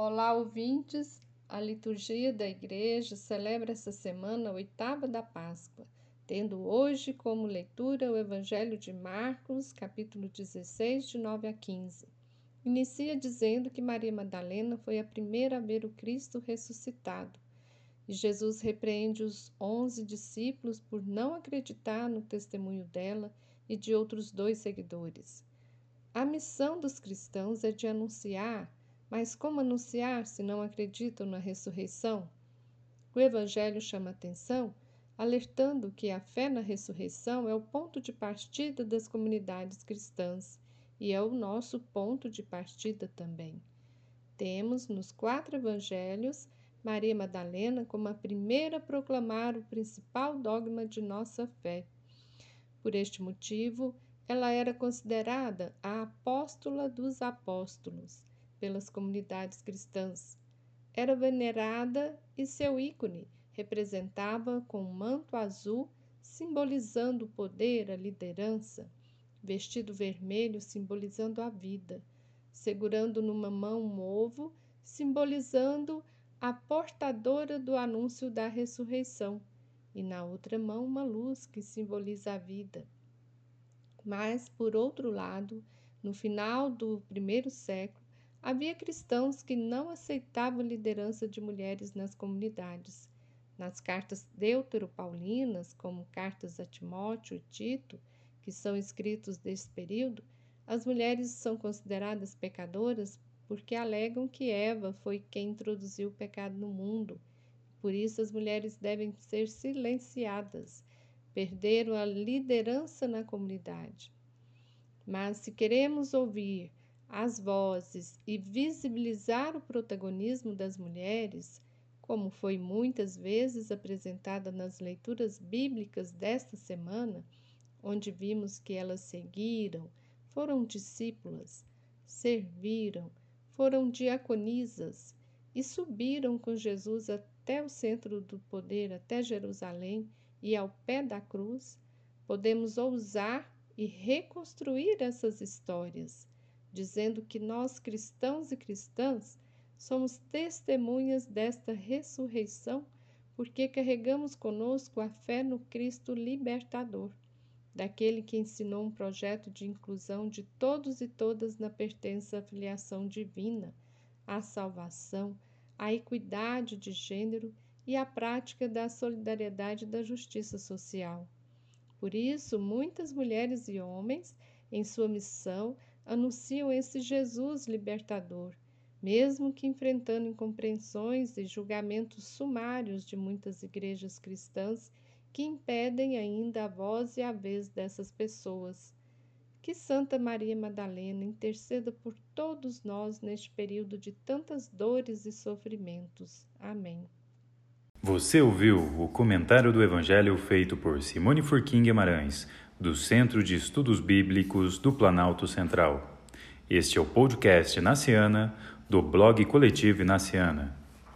Olá, ouvintes! A liturgia da Igreja celebra essa semana a oitava da Páscoa, tendo hoje como leitura o Evangelho de Marcos, capítulo 16, de 9 a 15. Inicia dizendo que Maria Madalena foi a primeira a ver o Cristo ressuscitado. E Jesus repreende os onze discípulos por não acreditar no testemunho dela e de outros dois seguidores. A missão dos cristãos é de anunciar, mas como anunciar se não acreditam na ressurreição? O Evangelho chama atenção, alertando que a fé na ressurreição é o ponto de partida das comunidades cristãs e é o nosso ponto de partida também. Temos nos quatro evangelhos Maria Madalena como a primeira a proclamar o principal dogma de nossa fé. Por este motivo, ela era considerada a apóstola dos apóstolos pelas comunidades cristãs. Era venerada e seu ícone representava com um manto azul simbolizando o poder, a liderança, vestido vermelho simbolizando a vida, segurando numa mão um ovo simbolizando a portadora do anúncio da ressurreição, e na outra mão uma luz que simboliza a vida. Mas, por outro lado, no final do primeiro século, havia cristãos que não aceitavam liderança de mulheres nas comunidades. Nas cartas deutero-paulinas, como cartas a Timóteo e Tito, que são escritos desse período, as mulheres são consideradas pecadoras porque alegam que Eva foi quem introduziu o pecado no mundo. Por isso, as mulheres devem ser silenciadas perderam a liderança na comunidade. Mas se queremos ouvir as vozes e visibilizar o protagonismo das mulheres, como foi muitas vezes apresentada nas leituras bíblicas desta semana, onde vimos que elas seguiram, foram discípulas, serviram, foram diaconisas e subiram com Jesus até o centro do poder, até Jerusalém e ao pé da cruz, podemos ousar e reconstruir essas histórias, dizendo que nós, cristãos e cristãs, somos testemunhas desta ressurreição porque carregamos conosco a fé no Cristo libertador, daquele que ensinou um projeto de inclusão de todos e todas na pertença à filiação divina, à salvação, à equidade de gênero e a prática da solidariedade e da justiça social. Por isso, muitas mulheres e homens, em sua missão, anunciam esse Jesus libertador, mesmo que enfrentando incompreensões e julgamentos sumários de muitas igrejas cristãs que impedem ainda a voz e a vez dessas pessoas. Que Santa Maria Madalena interceda por todos nós neste período de tantas dores e sofrimentos. Amém. Você ouviu o comentário do Evangelho feito por Simone Furquim Guimarães, do Centro de Estudos Bíblicos do Planalto Central. Este é o podcast Naciana, do blog Coletivo Naciana.